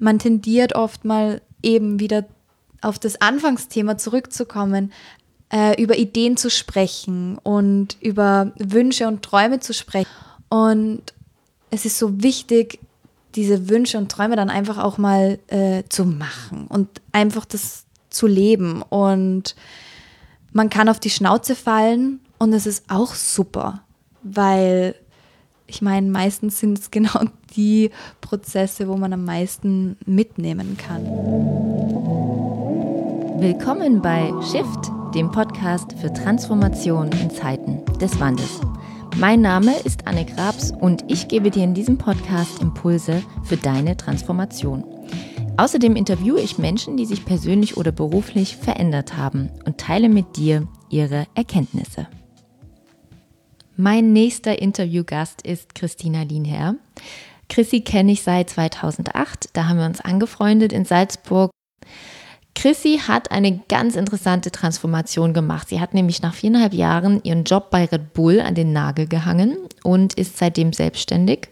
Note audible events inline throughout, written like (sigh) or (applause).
man tendiert oft mal eben wieder auf das Anfangsthema zurückzukommen, äh, über Ideen zu sprechen und über Wünsche und Träume zu sprechen. Und es ist so wichtig, diese Wünsche und Träume dann einfach auch mal äh, zu machen und einfach das zu leben. Und man kann auf die Schnauze fallen und es ist auch super, weil ich meine, meistens sind es (laughs) genau die Prozesse, wo man am meisten mitnehmen kann. Willkommen bei Shift, dem Podcast für Transformation in Zeiten des Wandels. Mein Name ist Anne Grabs und ich gebe dir in diesem Podcast Impulse für deine Transformation. Außerdem interviewe ich Menschen, die sich persönlich oder beruflich verändert haben und teile mit dir ihre Erkenntnisse. Mein nächster Interviewgast ist Christina Lienherr. Chrissy kenne ich seit 2008. Da haben wir uns angefreundet in Salzburg. Chrissy hat eine ganz interessante Transformation gemacht. Sie hat nämlich nach viereinhalb Jahren ihren Job bei Red Bull an den Nagel gehangen und ist seitdem selbstständig.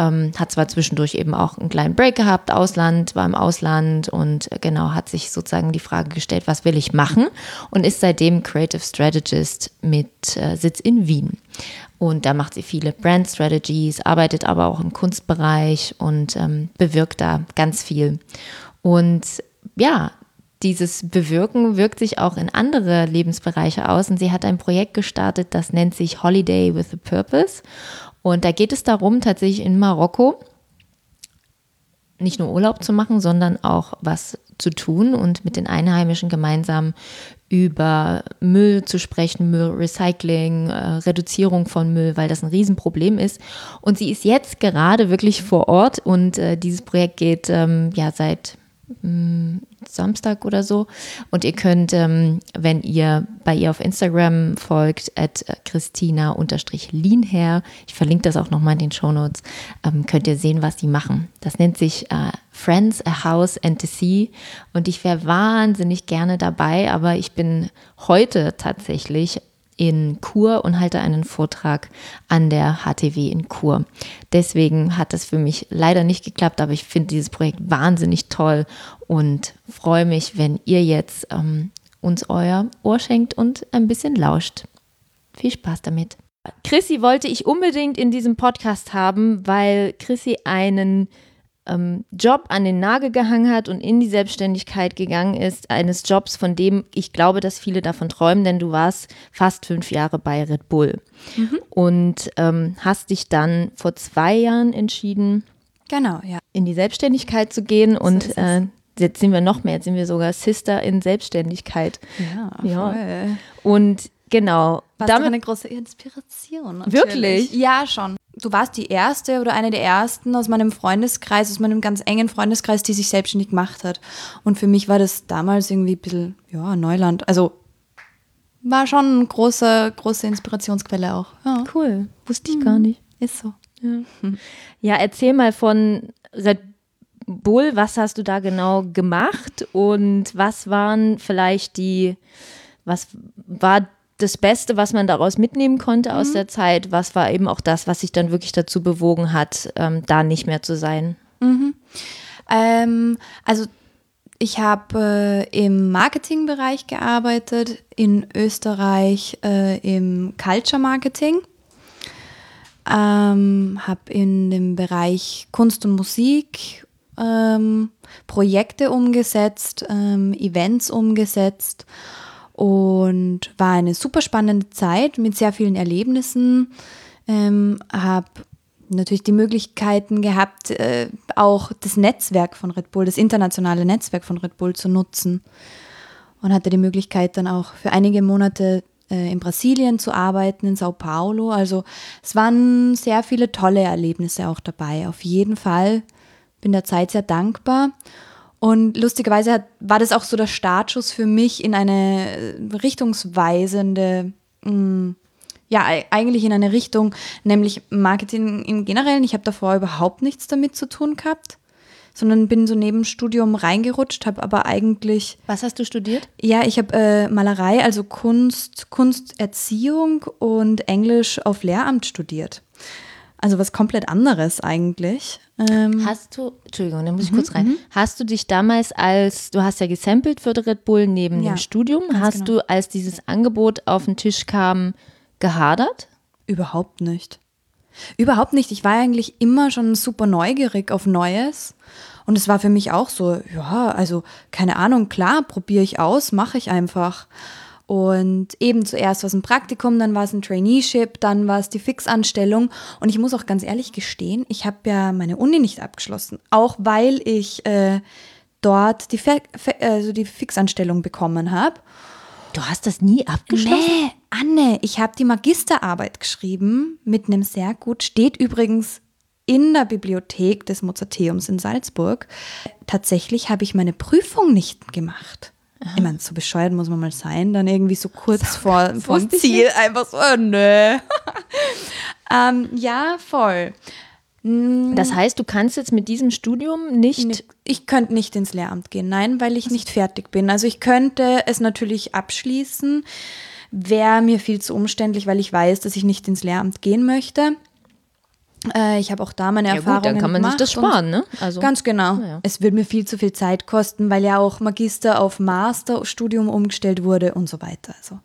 Ähm, hat zwar zwischendurch eben auch einen kleinen Break gehabt, Ausland, war im Ausland und äh, genau hat sich sozusagen die Frage gestellt, was will ich machen und ist seitdem Creative Strategist mit äh, Sitz in Wien. Und da macht sie viele Brand Strategies, arbeitet aber auch im Kunstbereich und ähm, bewirkt da ganz viel. Und ja, dieses Bewirken wirkt sich auch in andere Lebensbereiche aus. Und sie hat ein Projekt gestartet, das nennt sich Holiday with a Purpose. Und da geht es darum, tatsächlich in Marokko nicht nur Urlaub zu machen, sondern auch was zu tun und mit den Einheimischen gemeinsam über Müll zu sprechen, Müllrecycling, äh, Reduzierung von Müll, weil das ein Riesenproblem ist. Und sie ist jetzt gerade wirklich vor Ort und äh, dieses Projekt geht ähm, ja seit hm, Samstag oder so. Und ihr könnt, ähm, wenn ihr bei ihr auf Instagram folgt, at Christina-Lienherr, ich verlinke das auch nochmal in den Shownotes, ähm, könnt ihr sehen, was die machen. Das nennt sich äh, Friends, a House and the Sea. Und ich wäre wahnsinnig gerne dabei, aber ich bin heute tatsächlich in Chur und halte einen Vortrag an der HTW in Chur. Deswegen hat das für mich leider nicht geklappt, aber ich finde dieses Projekt wahnsinnig toll und freue mich, wenn ihr jetzt ähm, uns euer Ohr schenkt und ein bisschen lauscht. Viel Spaß damit. Chrissy wollte ich unbedingt in diesem Podcast haben, weil Chrissy einen ähm, Job an den Nagel gehangen hat und in die Selbstständigkeit gegangen ist, eines Jobs, von dem ich glaube, dass viele davon träumen, denn du warst fast fünf Jahre bei Red Bull mhm. und ähm, hast dich dann vor zwei Jahren entschieden, genau, ja. in die Selbstständigkeit zu gehen so und äh, jetzt sind wir noch mehr, jetzt sind wir sogar Sister in Selbstständigkeit. Ja, voll. ja. Und genau. Was damit eine große Inspiration. Natürlich. Wirklich? Ja, schon du warst die erste oder eine der ersten aus meinem Freundeskreis, aus meinem ganz engen Freundeskreis, die sich selbstständig gemacht hat. Und für mich war das damals irgendwie ein bisschen, ja, Neuland. Also war schon eine große, große Inspirationsquelle auch. Ja. Cool. Wusste ich mhm. gar nicht. Ist so. Ja. (laughs) ja, erzähl mal von Red Bull. Was hast du da genau gemacht und was waren vielleicht die, was war das Beste, was man daraus mitnehmen konnte aus mhm. der Zeit, was war eben auch das, was sich dann wirklich dazu bewogen hat, ähm, da nicht mehr zu sein? Mhm. Ähm, also ich habe äh, im Marketingbereich gearbeitet, in Österreich äh, im Culture Marketing. Ähm, habe in dem Bereich Kunst und Musik ähm, Projekte umgesetzt, ähm, Events umgesetzt und war eine super spannende Zeit mit sehr vielen Erlebnissen. Ähm, habe natürlich die Möglichkeiten gehabt, äh, auch das Netzwerk von Red Bull, das internationale Netzwerk von Red Bull zu nutzen. Und hatte die Möglichkeit dann auch für einige Monate äh, in Brasilien zu arbeiten, in Sao Paulo. Also es waren sehr viele tolle Erlebnisse auch dabei. Auf jeden Fall bin der Zeit sehr dankbar. Und lustigerweise hat, war das auch so der Startschuss für mich in eine äh, richtungsweisende, mh, mm, ja, eigentlich in eine Richtung, nämlich Marketing im Generellen. Ich habe davor überhaupt nichts damit zu tun gehabt, sondern bin so neben Studium reingerutscht, habe aber eigentlich. Was hast du studiert? Ja, ich habe äh, Malerei, also Kunst, Kunsterziehung und Englisch auf Lehramt studiert. Also was komplett anderes eigentlich. Ähm, Hast du, Entschuldigung, da muss ich kurz rein. Hast du dich damals als, du hast ja gesampelt für Red Bull neben Ja, dem Studium, hast genau. du, als dieses Angebot auf den Tisch kam, gehadert? Überhaupt nicht. Überhaupt nicht. Ich war eigentlich immer schon super neugierig auf Neues. Und es war für mich auch so, ja, also keine Ahnung, klar, probiere ich aus, mache ich einfach. Und eben zuerst war es ein Praktikum, dann war es ein Traineeship, dann war es die Fixanstellung. Und ich muss auch ganz ehrlich gestehen, ich habe ja meine Uni nicht abgeschlossen, auch weil ich äh, dort die, Fe also die Fixanstellung bekommen habe. Du hast das nie abgeschlossen? Nee, Anne, ich habe die Magisterarbeit geschrieben mit einem sehr gut, steht übrigens in der Bibliothek des Mozarteums in Salzburg. Tatsächlich habe ich meine Prüfung nicht gemacht. Ich meine, so bescheuert muss man mal sein, dann irgendwie so kurz vor vom wusste ich Ziel einfach so, oh, nö. (laughs) ähm, ja, voll. Das heißt, du kannst jetzt mit diesem Studium nicht, Ich könnte nicht ins Lehramt gehen, nein, weil ich nicht fertig bin. Also ich könnte es natürlich abschließen, wäre mir viel zu umständlich, weil ich weiß, dass ich nicht ins Lehramt gehen möchte. Äh, ich habe auch da meine ja Erfahrungen dann kann man sich gemacht das sparen, ne? Also, Ganz genau. Naja. Es würde mir viel zu viel Zeit kosten, weil ja auch Magister auf Masterstudium umgestellt wurde und so weiter. Also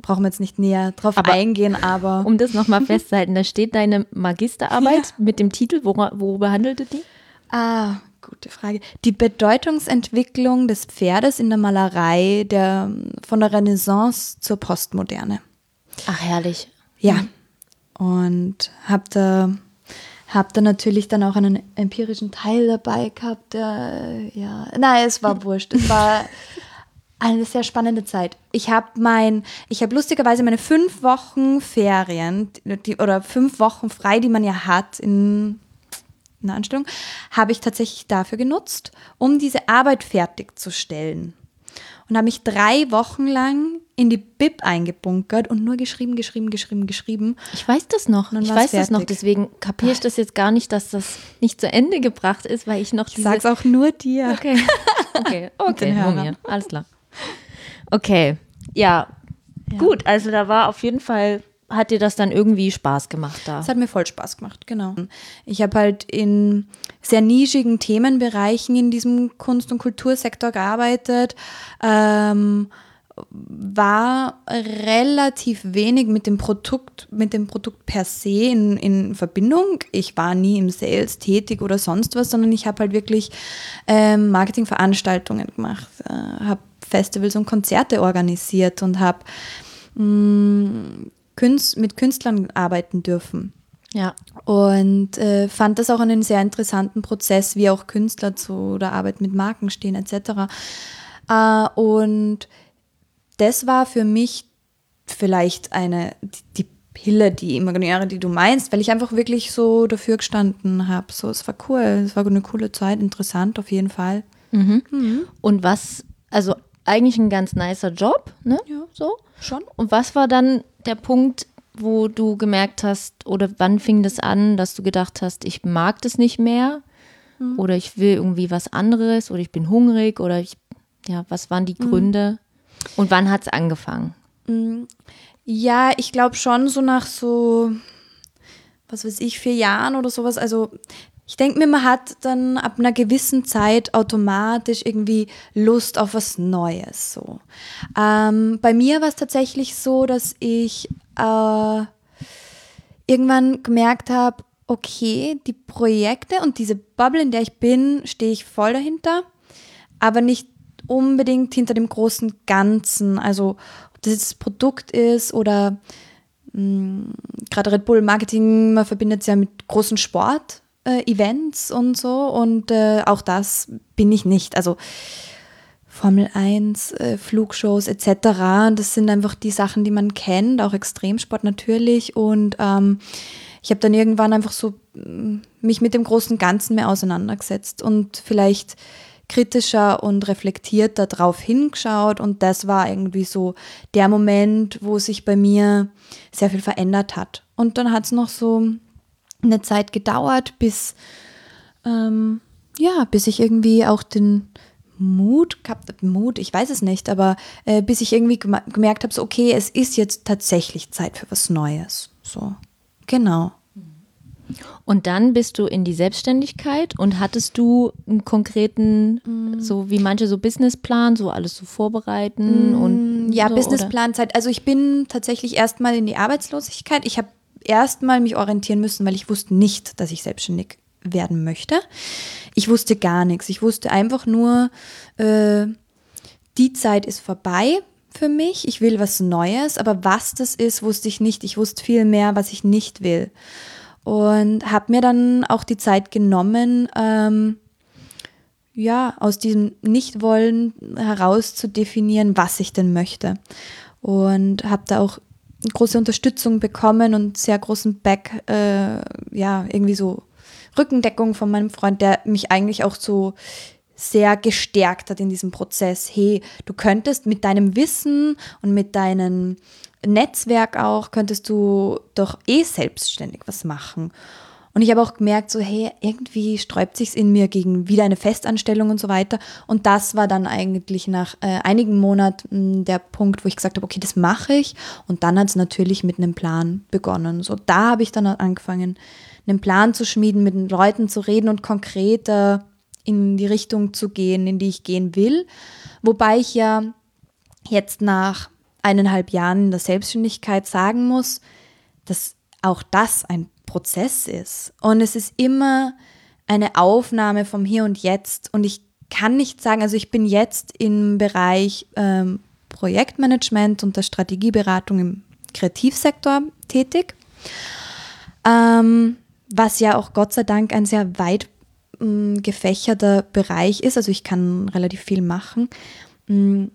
brauchen wir jetzt nicht näher drauf Aber eingehen, aber (laughs) um das nochmal festzuhalten, da steht deine Magisterarbeit mit dem Titel, wora, worüber handelte die? Ah, gute Frage. Die Bedeutungsentwicklung des Pferdes in der Malerei der, von der Renaissance zur Postmoderne. Ach, herrlich. Ja. Und habe da, hab da natürlich dann auch einen empirischen Teil dabei gehabt. Der, ja, nein, es war wurscht. Es war eine sehr spannende Zeit. Ich habe mein, ich habe lustigerweise meine fünf Wochen Ferien die, oder fünf Wochen frei, die man ja hat in einer Anstellung, habe ich tatsächlich dafür genutzt, um diese Arbeit fertigzustellen. Und habe mich drei Wochen lang in die Bib eingebunkert und nur geschrieben, geschrieben, geschrieben, geschrieben. Ich weiß das noch. Ich weiß das noch. fertig. Deswegen kapiere ich das jetzt gar nicht, dass das nicht zu Ende gebracht ist, weil ich noch Ich diese... sag's auch nur dir. Okay, (laughs) okay, okay, nur mir. Alles klar. Okay, ja. Gut, also da war auf jeden Fall, hat dir das dann irgendwie Spaß gemacht da? Es hat mir voll Spaß gemacht, genau. Ich habe halt in sehr nischigen Themenbereichen in diesem Kunst- und Kultursektor gearbeitet, ähm, war relativ wenig mit dem Produkt, mit dem Produkt per se in, in Verbindung. Ich war nie im Sales tätig oder sonst was, sondern ich habe halt wirklich ähm, Marketingveranstaltungen gemacht, äh, habe Festivals und Konzerte organisiert und habe Künst, mit Künstlern arbeiten dürfen. Ja. Und äh, fand das auch einen sehr interessanten Prozess, wie auch Künstler zu der Arbeit mit Marken stehen etc. Äh, und das war für mich vielleicht eine, die, die Pille, die imaginäre, die du meinst, weil ich einfach wirklich so dafür gestanden habe. So, es war cool, es war eine coole Zeit, interessant auf jeden Fall. Und was, also eigentlich ein ganz nicer Job, ne? Ja. So. Schon. Und was war dann der Punkt, wo du gemerkt hast, oder wann fing das an, dass du gedacht hast, ich mag das nicht mehr? Oder ich will irgendwie was anderes oder ich bin hungrig oder ich, ja, was waren die Gründe? Und wann hat es angefangen? Ja, ich glaube schon so nach so, was weiß ich, vier Jahren oder sowas. Also ich denke mir, man hat dann ab einer gewissen Zeit automatisch irgendwie Lust auf was Neues. So. Ähm, bei mir war es tatsächlich so, dass ich äh, irgendwann gemerkt habe, okay, die Projekte und diese Bubble, in der ich bin, stehe ich voll dahinter, aber nicht unbedingt hinter dem großen Ganzen. Also ob das jetzt Produkt ist oder mh, gerade Red Bull Marketing, man verbindet es ja mit großen Sport. Äh, Events und so und äh, auch das bin ich nicht. Also Formel 1, äh, Flugshows etc. Das sind einfach die Sachen, die man kennt, auch Extremsport natürlich. Und ähm, ich habe dann irgendwann einfach so mm, mich mit dem großen Ganzen mehr auseinandergesetzt und vielleicht kritischer und reflektierter drauf hingeschaut. Und das war irgendwie so der Moment, wo sich bei mir sehr viel verändert hat. Und dann hat es noch so eine Zeit gedauert, bis ähm, ja, bis ich irgendwie auch den Mut gehabt, Mut, ich weiß es nicht, aber äh, bis ich irgendwie gemerkt habe, so okay, es ist jetzt tatsächlich Zeit für was Neues. So, genau. Und dann bist du in die Selbstständigkeit und hattest du einen konkreten, Mm. so wie manche so Businessplan, so alles so vorbereiten und Ja, so, Businessplanzeit. Also ich bin tatsächlich erstmal in die Arbeitslosigkeit. Ich habe erstmal mich orientieren müssen, weil ich wusste nicht, dass ich selbstständig werden möchte. Ich wusste gar nichts. Ich wusste einfach nur, äh, die Zeit ist vorbei für mich. Ich will was Neues, aber was das ist, wusste ich nicht. Ich wusste viel mehr, was ich nicht will. Und habe mir dann auch die Zeit genommen, ähm, ja, aus diesem Nichtwollen heraus zu definieren, was ich denn möchte. Und habe da auch große Unterstützung bekommen und sehr großen Back, äh, ja, irgendwie so Rückendeckung von meinem Freund, der mich eigentlich auch so sehr gestärkt hat in diesem Prozess. Hey, du könntest mit deinem Wissen und mit deinem Netzwerk auch, könntest du doch eh selbstständig was machen. Und ich habe auch gemerkt, so, hey, irgendwie sträubt sich's in mir gegen wieder eine Festanstellung und so weiter. Und das war dann eigentlich nach äh, einigen Monaten der Punkt, wo ich gesagt habe, okay, das mache ich. Und dann hat es natürlich mit einem Plan begonnen. So, da habe ich dann angefangen, einen Plan zu schmieden, mit den Leuten zu reden und konkreter in die Richtung zu gehen, in die ich gehen will. Wobei ich ja jetzt nach eineinhalb Jahren in der Selbstständigkeit sagen muss, dass auch das ein Prozess ist. Und es ist immer eine Aufnahme vom Hier und Jetzt. Und ich kann nicht sagen, also ich bin jetzt im Bereich ähm, Projektmanagement und der Strategieberatung im Kreativsektor tätig, ähm, was ja auch Gott sei Dank ein sehr weit mh, gefächerter Bereich ist. Also ich kann relativ viel machen, mh,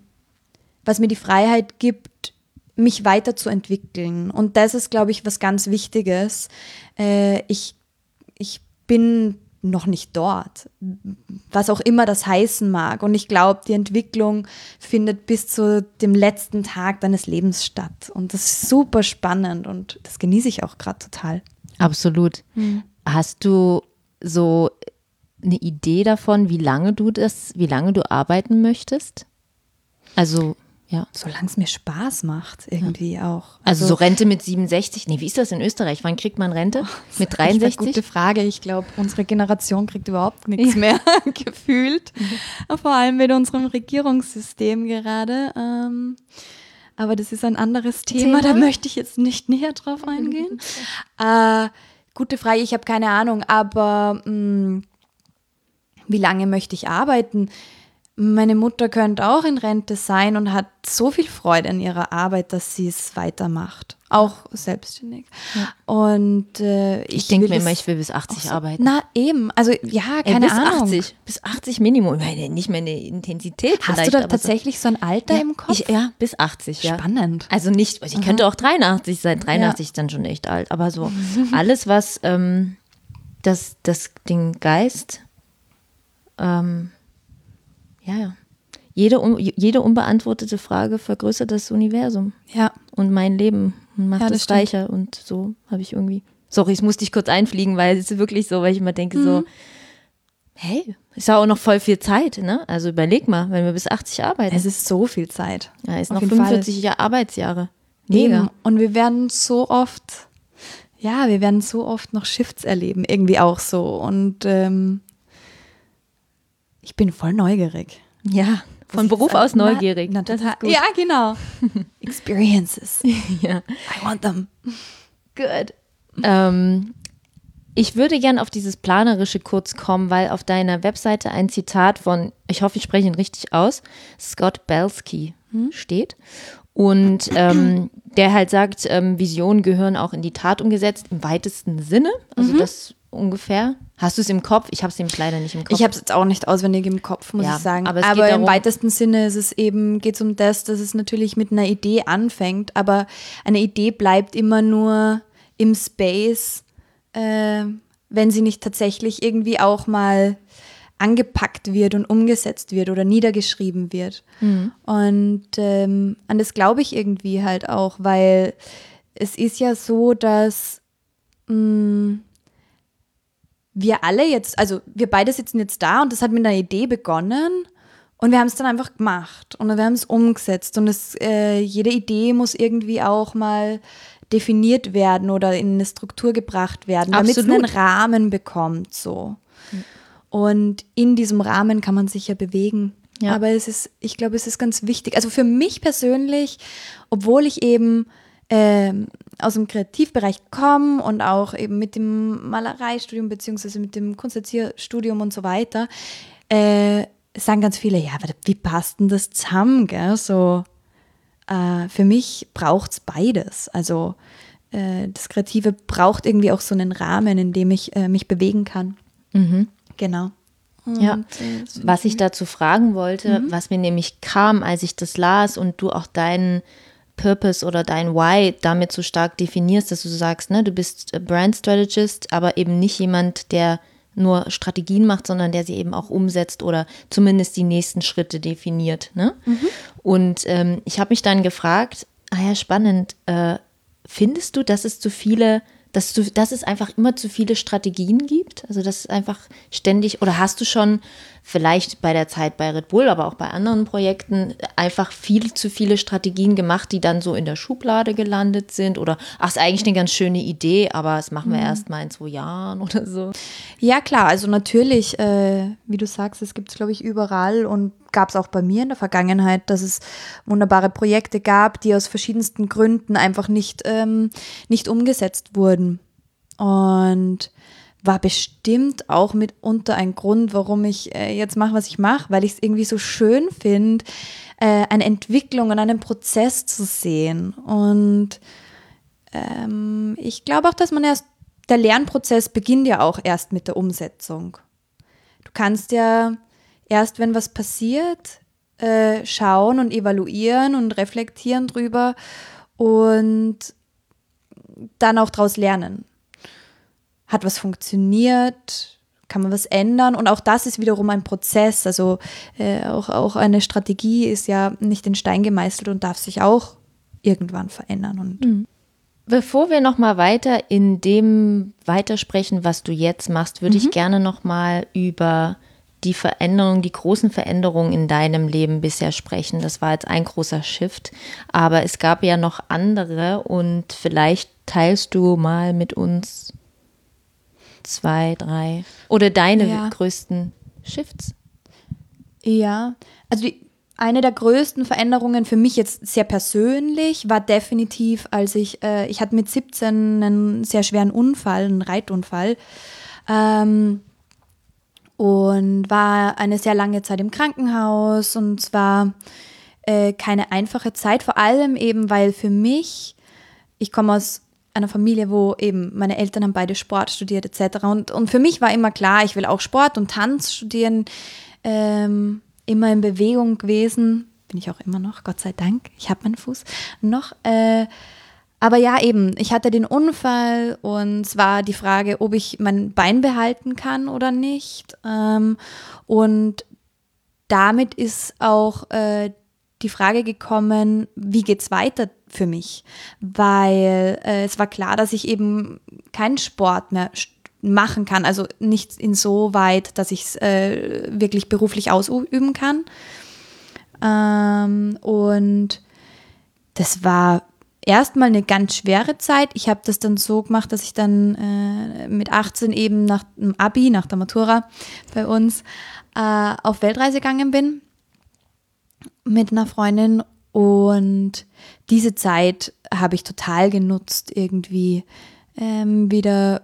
was mir die Freiheit gibt, mich weiterzuentwickeln. Und das ist, glaube ich, was ganz Wichtiges. Äh, ich, ich bin noch nicht dort, was auch immer das heißen mag. Und ich glaube, die Entwicklung findet bis zu dem letzten Tag deines Lebens statt. Und das ist super spannend und das genieße ich auch gerade total. Absolut. Hast du so eine Idee davon, wie lange du das, wie lange du arbeiten möchtest? Also, ja. Solange es mir Spaß macht, irgendwie auch. Also, so Rente mit 67. Nee, wie ist das in Österreich? Wann kriegt man Rente? (laughs) mit Das ist eine 63? gute Frage. Ich glaube, unsere Generation kriegt überhaupt nichts mehr (laughs) (laughs) gefühlt. Vor allem mit unserem Regierungssystem gerade. Ähm, aber das ist ein anderes Thema, Thema? da möchte ich jetzt nicht näher drauf eingehen. äh, gute Frage, ich habe keine Ahnung, aber mh, wie lange möchte ich arbeiten? Meine Mutter könnte auch in Rente sein und hat so viel Freude an ihrer Arbeit, dass sie es weitermacht. Auch selbstständig. Und äh, Ich denke will mir immer, ich will bis 80 so- arbeiten. Na eben, also ja, keine bis Ahnung. 80. Bis 80 Minimum. Ich meine, nicht mehr eine Intensität. Hast du da aber so- tatsächlich so ein Alter ja, im Kopf? Ich, ja, bis 80, ja. Spannend. Also nicht, ich könnte auch 83 sein. 83 ist dann schon echt alt. Aber so (laughs) alles, was ähm, das, das, den Geist, ähm, ja, ja. Jede, jede unbeantwortete Frage vergrößert das Universum Ja, und mein Leben und macht Ja, das es reicher. Und so habe ich irgendwie. Sorry, es musste ich kurz einfliegen, weil es ist wirklich so, weil ich immer denke, Mhm. so, hey, ist ja auch noch voll viel Zeit, ne? Also überleg mal, wenn wir bis 80 arbeiten. es ist so viel Zeit. ja, ist auf noch jeden Fall. 45 Jahr Arbeitsjahre. Mega. Eben. Und wir werden so oft, ja, wir werden so oft noch Shifts erleben, irgendwie auch so. Und ähm, ich bin voll neugierig. Ja, von Beruf aus neugierig. Na, na, das ist gut. Ja, genau. (laughs) Experiences. (laughs) Ja. I want them. Good. Ähm, ich würde gern auf dieses Planerische kurz kommen, weil auf deiner Webseite ein Zitat von, ich hoffe, ich spreche ihn richtig aus, Scott Belsky steht. Und ähm, der halt sagt, ähm, Visionen gehören auch in die Tat umgesetzt, im weitesten Sinne. Also das ungefähr. Hast du es im Kopf? Ich habe es nämlich leider nicht im Kopf. Ich habe es jetzt auch nicht auswendig im Kopf, muss Ja, ich sagen. aber Aber, geht im darum- weitesten Sinne ist es eben, geht es um das, dass es natürlich mit einer Idee anfängt, aber eine Idee bleibt immer nur im Space, äh, wenn sie nicht tatsächlich irgendwie auch mal angepackt wird und umgesetzt wird oder niedergeschrieben wird. Und ähm, an das glaube ich irgendwie halt auch, weil es ist ja so, dass mh, wir alle jetzt, also wir beide sitzen jetzt da und das hat mit einer Idee begonnen und wir haben es dann einfach gemacht und wir haben es umgesetzt und es, äh, jede Idee muss irgendwie auch mal definiert werden oder in eine Struktur gebracht werden, damit es einen Rahmen bekommt. So. Und in diesem Rahmen kann man sich ja bewegen. Ja. Aber es ist, ich glaube, es ist ganz wichtig. Also für mich persönlich, obwohl ich eben ähm, aus dem Kreativbereich komme und auch eben mit dem Malereistudium beziehungsweise mit dem Kunsterzieherstudium und so weiter, äh, sagen ganz viele, ja, wie passt denn das zusammen? Gell? So, äh, für mich braucht es beides. Also äh, das Kreative braucht irgendwie auch so einen Rahmen, in dem ich äh, mich bewegen kann. Mhm. Genau. Und ja, äh, was ich dazu fragen wollte, mhm. was mir nämlich kam, als ich das las und du auch deinen Purpose oder dein Why damit so stark definierst, dass du sagst, ne, du bist Brand Strategist, aber eben nicht jemand, der nur Strategien macht, sondern der sie eben auch umsetzt oder zumindest die nächsten Schritte definiert. Ne? Mhm. Und ähm, ich habe mich dann gefragt, ah ja, spannend, äh, findest du, dass es zu viele dass, du, dass es einfach immer zu viele Strategien gibt? Also, dass es einfach ständig, oder hast du schon vielleicht bei der Zeit bei Red Bull, aber auch bei anderen Projekten einfach viel zu viele Strategien gemacht, die dann so in der Schublade gelandet sind? Oder, ach, ist eigentlich eine ganz schöne Idee, aber das machen wir mhm. erst mal in zwei Jahren oder so? Ja, klar, also natürlich, äh, wie du sagst, es gibt es, glaube ich, überall und gab es auch bei mir in der Vergangenheit, dass es wunderbare Projekte gab, die aus verschiedensten Gründen einfach nicht, ähm, nicht umgesetzt wurden. Und war bestimmt auch mitunter ein Grund, warum ich äh, jetzt mache, was ich mache, weil ich es irgendwie so schön finde, äh, eine Entwicklung und einen Prozess zu sehen. Und ähm, ich glaube auch, dass man erst, der Lernprozess beginnt ja auch erst mit der Umsetzung. Du kannst ja erst, wenn was passiert, äh, schauen und evaluieren und reflektieren drüber und dann auch daraus lernen. Hat was funktioniert? Kann man was ändern? Und auch das ist wiederum ein Prozess. Also äh, auch, auch eine Strategie ist ja nicht in Stein gemeißelt und darf sich auch irgendwann verändern. Und mhm. Bevor wir noch mal weiter in dem weitersprechen, was du jetzt machst, würde mhm. ich gerne noch mal über die Veränderungen, die großen Veränderungen in deinem Leben bisher sprechen. Das war jetzt ein großer Shift, aber es gab ja noch andere und vielleicht teilst du mal mit uns zwei, drei oder deine ja. größten Shifts. Ja, also die, eine der größten Veränderungen für mich jetzt sehr persönlich war definitiv, als ich, äh, ich hatte mit 17 einen sehr schweren Unfall, einen Reitunfall. Ähm, und war eine sehr lange Zeit im Krankenhaus und es war äh, keine einfache Zeit, vor allem eben, weil für mich, ich komme aus einer Familie, wo eben meine Eltern haben beide Sport studiert etc. Und, und für mich war immer klar, ich will auch Sport und Tanz studieren, ähm, immer in Bewegung gewesen, bin ich auch immer noch, Gott sei Dank, ich habe meinen Fuß noch. Äh, aber ja, eben, ich hatte den Unfall und es war die Frage, ob ich mein Bein behalten kann oder nicht. Ähm, und damit ist auch äh, die Frage gekommen, wie geht es weiter für mich? Weil äh, es war klar, dass ich eben keinen Sport mehr machen kann, also nicht insoweit, dass ich es äh, wirklich beruflich ausüben kann. Ähm, und das war erstmal eine ganz schwere Zeit. Ich habe das dann so gemacht, dass ich dann äh, mit 18 eben nach dem Abi, nach der Matura bei uns, äh, auf Weltreise gegangen bin mit einer Freundin und diese Zeit habe ich total genutzt, irgendwie ähm, wieder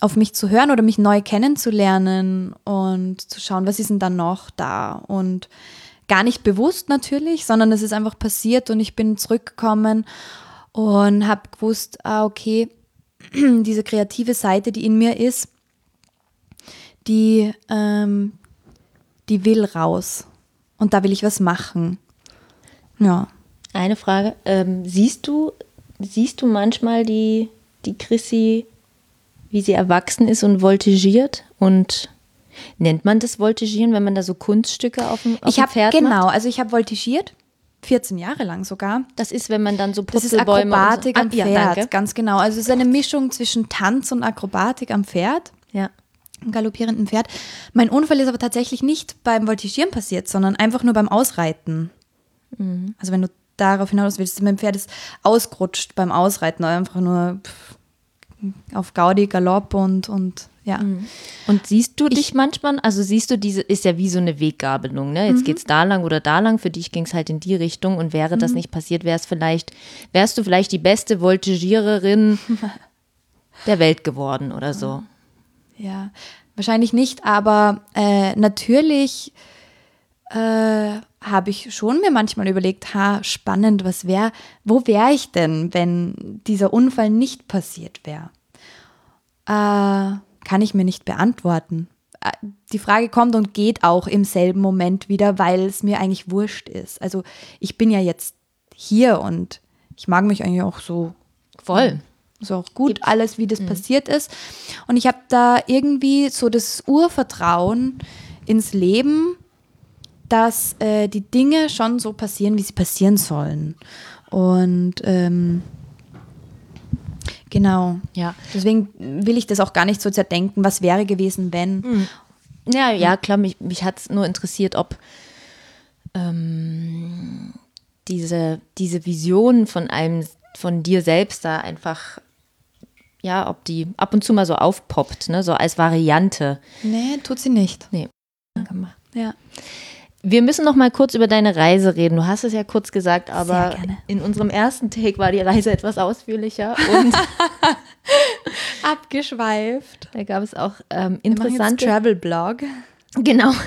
auf mich zu hören oder mich neu kennenzulernen und zu schauen, was ist denn da noch da und gar nicht bewusst natürlich, sondern es ist einfach passiert und ich bin zurückgekommen und habe gewusst, ah, okay, (clears throat) diese kreative Seite, die in mir ist, die, ähm, die will raus. Und da will ich was machen. Ja. Eine Frage. Ähm, siehst du, siehst du manchmal die, die Chrissy, wie sie erwachsen ist und voltigiert und Nennt man das Voltigieren, wenn man da so Kunststücke auf dem, auf ich dem Pferd genau, macht? Genau, also ich habe voltigiert. 14 Jahre lang sogar. Das ist, wenn man dann so Das ist Akrobatik so. am Pferd, ja, ganz genau. Also es ist eine Mischung zwischen Tanz und Akrobatik am Pferd. Ja. Am galoppierenden Pferd. Mein Unfall ist aber tatsächlich nicht beim Voltigieren passiert, sondern einfach nur beim Ausreiten. Mhm. Also wenn du darauf hinaus willst. Mein Pferd ist ausgerutscht beim Ausreiten, einfach nur auf Gaudi, Galopp und, und ja. Mhm. Und siehst du dich ich, manchmal, also siehst du diese, ist ja wie so eine Weggabelung, ne? Jetzt mhm. es da lang oder da lang, für dich ging es halt in die Richtung und wäre mhm. das nicht passiert, wäre es vielleicht, wärst du vielleicht die beste Voltigiererin (laughs) der Welt geworden oder so. Ja, wahrscheinlich nicht, aber äh, natürlich äh, habe ich schon mir manchmal überlegt, ha, spannend, was wäre, wo wäre ich denn, wenn dieser Unfall nicht passiert wäre? Äh, kann ich mir nicht beantworten. Äh, die Frage kommt und geht auch im selben Moment wieder, weil es mir eigentlich wurscht ist. Also ich bin ja jetzt hier und ich mag mich eigentlich auch so voll. So auch gut, Gibt's. alles, wie das mhm. passiert ist. Und ich habe da irgendwie so das Urvertrauen ins Leben, dass äh, die Dinge schon so passieren, wie sie passieren sollen. Und ähm, Genau. Ja. Deswegen will ich das auch gar nicht so zerdenken, was wäre gewesen, wenn. Mhm. Ja, ja, klar, mich, mich hat es nur interessiert, ob ähm, diese, diese Vision von einem, von dir selbst da einfach, ja, ob die ab und zu mal so aufpoppt, ne, so als Variante. Nee, tut sie nicht. Nee. Ja. Wir müssen noch mal kurz über deine Reise reden. Du hast es ja kurz gesagt, aber in unserem ersten Take war die Reise etwas ausführlicher und (laughs) abgeschweift. Da gab es auch ähm, interessante Travel-Blog. Genau. (laughs)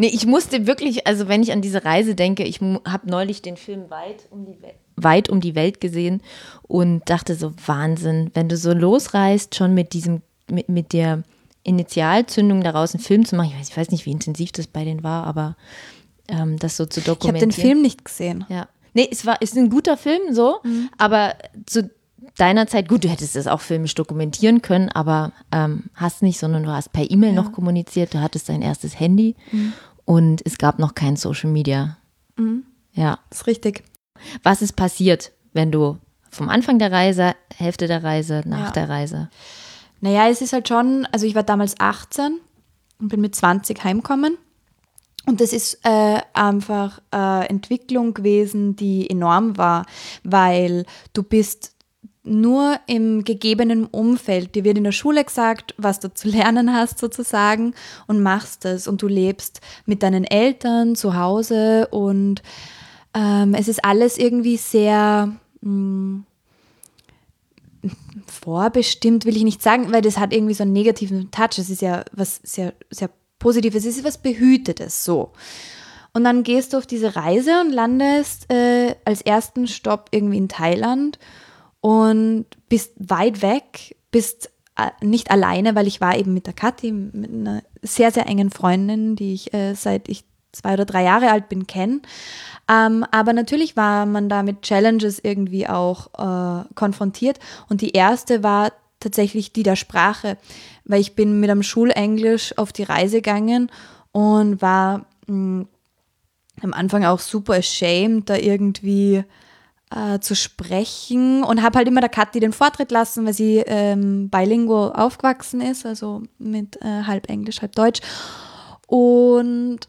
Nee, ich musste wirklich, also wenn ich an diese Reise denke, ich habe neulich den Film weit um, die weit um die Welt gesehen und dachte so, Wahnsinn, wenn du so losreist, schon mit diesem, mit, mit der Initialzündung daraus einen Film zu machen. Ich weiß, ich weiß nicht, wie intensiv das bei denen war, aber ähm, das so zu dokumentieren. Ich habe den Film nicht gesehen. Ja. Nee, es war, ist ein guter Film so, mhm. aber zu deiner Zeit, gut, du hättest es auch filmisch dokumentieren können, aber ähm, hast nicht, sondern du hast per E-Mail ja. noch kommuniziert, du hattest dein erstes Handy mhm. und es gab noch kein Social Media. Mhm. Ja. Das ist richtig. Was ist passiert, wenn du vom Anfang der Reise, Hälfte der Reise, nach ja. der Reise? Naja, es ist halt schon, also ich war damals 18 und bin mit 20 heimgekommen. Und das ist äh, einfach äh, Entwicklung gewesen, die enorm war, weil du bist nur im gegebenen Umfeld. Dir wird in der Schule gesagt, was du zu lernen hast sozusagen und machst es und du lebst mit deinen Eltern zu Hause und ähm, es ist alles irgendwie sehr mh, hm, vorbestimmt, will ich nicht sagen, weil das hat irgendwie so einen negativen Touch. Es ist ja was sehr, sehr Positives, es ist was Behütetes, so. Und dann gehst du auf diese Reise und landest äh, als ersten Stopp irgendwie in Thailand und bist weit weg, bist äh, nicht alleine, weil ich war eben mit der Kathi, mit einer sehr, sehr engen Freundin, die ich äh, seit ich zwei oder drei Jahre alt bin, kenne. Ähm, aber natürlich war man da mit Challenges irgendwie auch äh, konfrontiert. Und die erste war tatsächlich die der Sprache, weil ich bin mit einem Schulenglisch auf die Reise gegangen und war mh, mm, am Anfang auch super ashamed, da irgendwie äh, zu sprechen und habe halt immer der Kathi den Vortritt lassen, weil sie ähm, bilingual aufgewachsen ist, also mit äh, halb Englisch, halb Deutsch. Und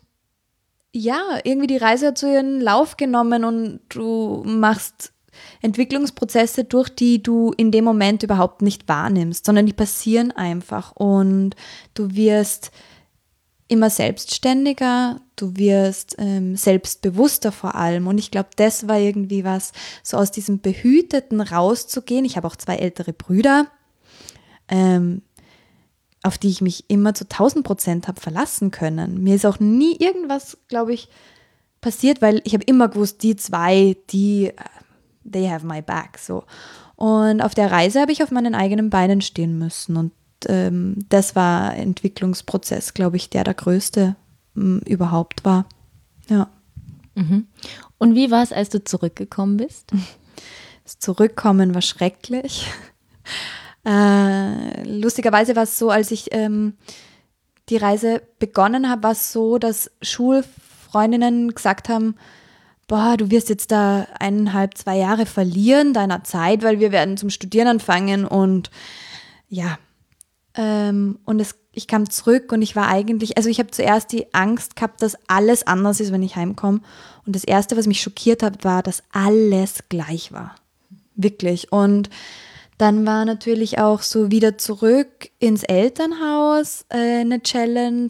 ja, irgendwie die Reise hat so ihren Lauf genommen und du machst Entwicklungsprozesse durch, die du in dem Moment überhaupt nicht wahrnimmst, sondern die passieren einfach und du wirst immer selbstständiger, du wirst ähm, selbstbewusster vor allem und ich glaube, das war irgendwie was, so aus diesem Behüteten rauszugehen. Ich habe auch zwei ältere Brüder. Ähm, auf die ich mich immer zu 1000 Prozent habe verlassen können. Mir ist auch nie irgendwas, glaube ich, passiert, weil ich habe immer gewusst, die zwei, die, äh, they have my back, so. Und auf der Reise habe ich auf meinen eigenen Beinen stehen müssen und ähm, das war Entwicklungsprozess, glaube ich, der der größte m, überhaupt war. Ja. Mhm. Und wie war es, als du zurückgekommen bist? (laughs) Das Zurückkommen war schrecklich. Äh, lustigerweise war es so, als ich ähm, die Reise begonnen habe, war es so, dass Schulfreundinnen gesagt haben, boah, du wirst jetzt da eineinhalb, zwei Jahre verlieren deiner Zeit, weil wir werden zum Studieren anfangen und ja, Ähm, und es, ich kam zurück und ich war eigentlich, also ich habe zuerst die Angst gehabt, dass alles anders ist, wenn ich heimkomme. Und das Erste, was mich schockiert hat, war, dass alles gleich war. Wirklich. Und dann war natürlich auch so wieder zurück ins Elternhaus äh, eine Challenge.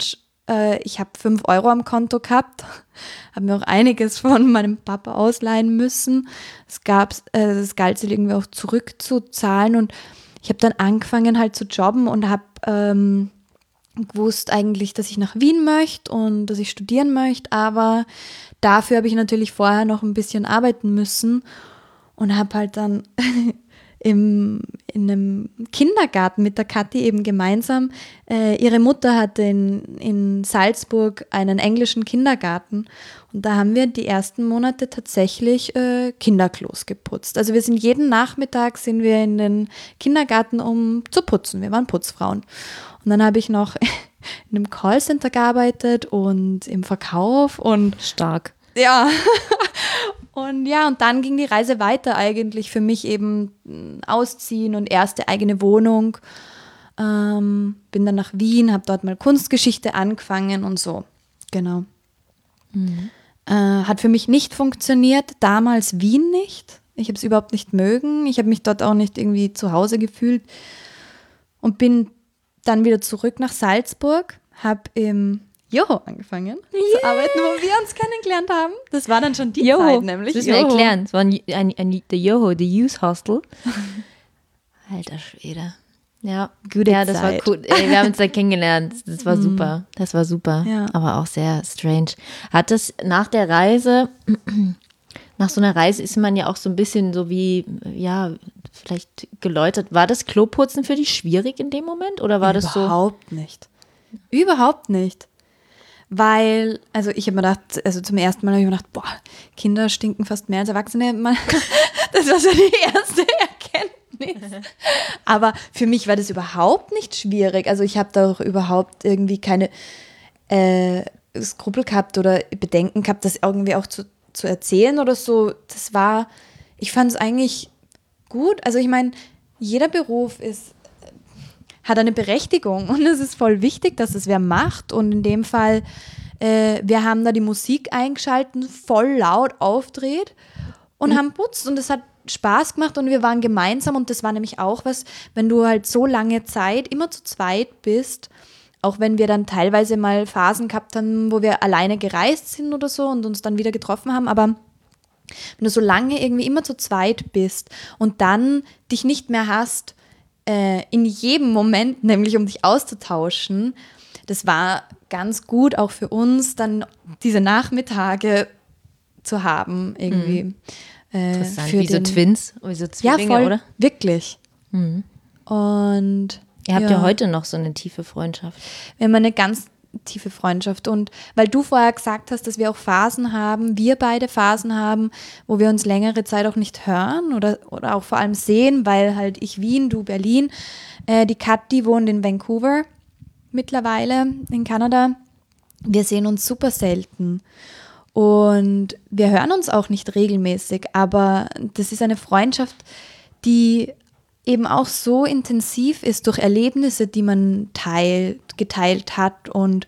Äh, ich habe fünf Euro am Konto gehabt, (laughs) habe mir auch einiges von meinem Papa ausleihen müssen. Es gab, äh, das galt irgendwie auch zurückzuzahlen und ich habe dann angefangen halt zu jobben und habe ähm, gewusst eigentlich, dass ich nach Wien möchte und dass ich studieren möchte, aber dafür habe ich natürlich vorher noch ein bisschen arbeiten müssen und habe halt dann (laughs) im, in einem Kindergarten mit der Kathi eben gemeinsam. Äh, ihre Mutter hatte in, in Salzburg einen englischen Kindergarten und da haben wir die ersten Monate tatsächlich äh, Kinderklos geputzt. Also wir sind jeden Nachmittag sind wir in den Kindergarten, um zu putzen. Wir waren Putzfrauen. Und dann habe ich noch (laughs) in einem Callcenter gearbeitet und im Verkauf und stark. Ja. (laughs) Und ja, und dann ging die Reise weiter eigentlich für mich eben mm, ausziehen und erste eigene Wohnung. Ähm, bin dann nach Wien, habe dort mal Kunstgeschichte angefangen und so. Genau. Mhm. Äh, hat für mich nicht funktioniert, damals Wien nicht. Ich habe es überhaupt nicht mögen. Ich habe mich dort auch nicht irgendwie zu Hause gefühlt und bin dann wieder zurück nach Salzburg, habe im Joho angefangen yeah. zu arbeiten, wo wir uns kennengelernt haben. Das war dann schon die Joho. Zeit nämlich. Das müssen wir erklären. Es war ein, ein, ein, der Joho, der Youth Hostel. (laughs) Alter Schwede. Ja, gute Ja, das Zeit. war cool. Wir haben uns da (laughs) kennengelernt. Das war mhm. super. Das war super. Ja. Aber auch sehr strange. Hat das nach der Reise, (clears throat) nach so einer Reise ist man ja auch so ein bisschen so wie, ja, vielleicht geläutert. War das Kloputzen für dich schwierig in dem Moment? Oder war Überhaupt das so? Überhaupt nicht. Überhaupt nicht weil, also ich habe mir gedacht, also zum ersten Mal habe ich mir gedacht, boah, Kinder stinken fast mehr als Erwachsene. (laughs) Das war so die erste Erkenntnis. Aber für mich war das überhaupt nicht schwierig. Also ich habe da auch überhaupt irgendwie keine äh, Skrupel gehabt oder Bedenken gehabt, das irgendwie auch zu, zu erzählen oder so. Das war, ich fand es eigentlich gut. Also ich meine, jeder Beruf ist hat eine Berechtigung. Und es ist voll wichtig, dass es wer macht. Und in dem Fall, äh, wir haben da die Musik eingeschalten, voll laut aufdreht und mhm. haben putzt. Und es hat Spaß gemacht und wir waren gemeinsam. Und das war nämlich auch was, wenn du halt so lange Zeit immer zu zweit bist, auch wenn wir dann teilweise mal Phasen gehabt haben, wo wir alleine gereist sind oder so und uns dann wieder getroffen haben, aber wenn du so lange irgendwie immer zu zweit bist und dann dich nicht mehr hast, äh, in jedem Moment, (laughs) nämlich um dich auszutauschen. Das war ganz gut auch für uns, dann diese Nachmittage zu haben, irgendwie. Mhm. Äh, Interessant, wie so Twins, wie so Zwillinge, ja, voll, oder? Wirklich. Mhm. Und Ihr habt ja. ja. heute noch so eine tiefe Freundschaft. Wir haben eine ganz tiefe Freundschaft. Und weil du vorher gesagt hast, dass wir auch Phasen haben, wir beide Phasen haben, wo wir uns längere Zeit auch nicht hören oder, oder auch vor allem sehen, weil halt ich Wien, du Berlin. Äh, die Kathi wohnt in Vancouver mittlerweile in Kanada. Wir sehen uns super selten. Und wir hören uns auch nicht regelmäßig, aber das ist eine Freundschaft, die eben auch so intensiv ist durch Erlebnisse, die man teilt, geteilt hat. Und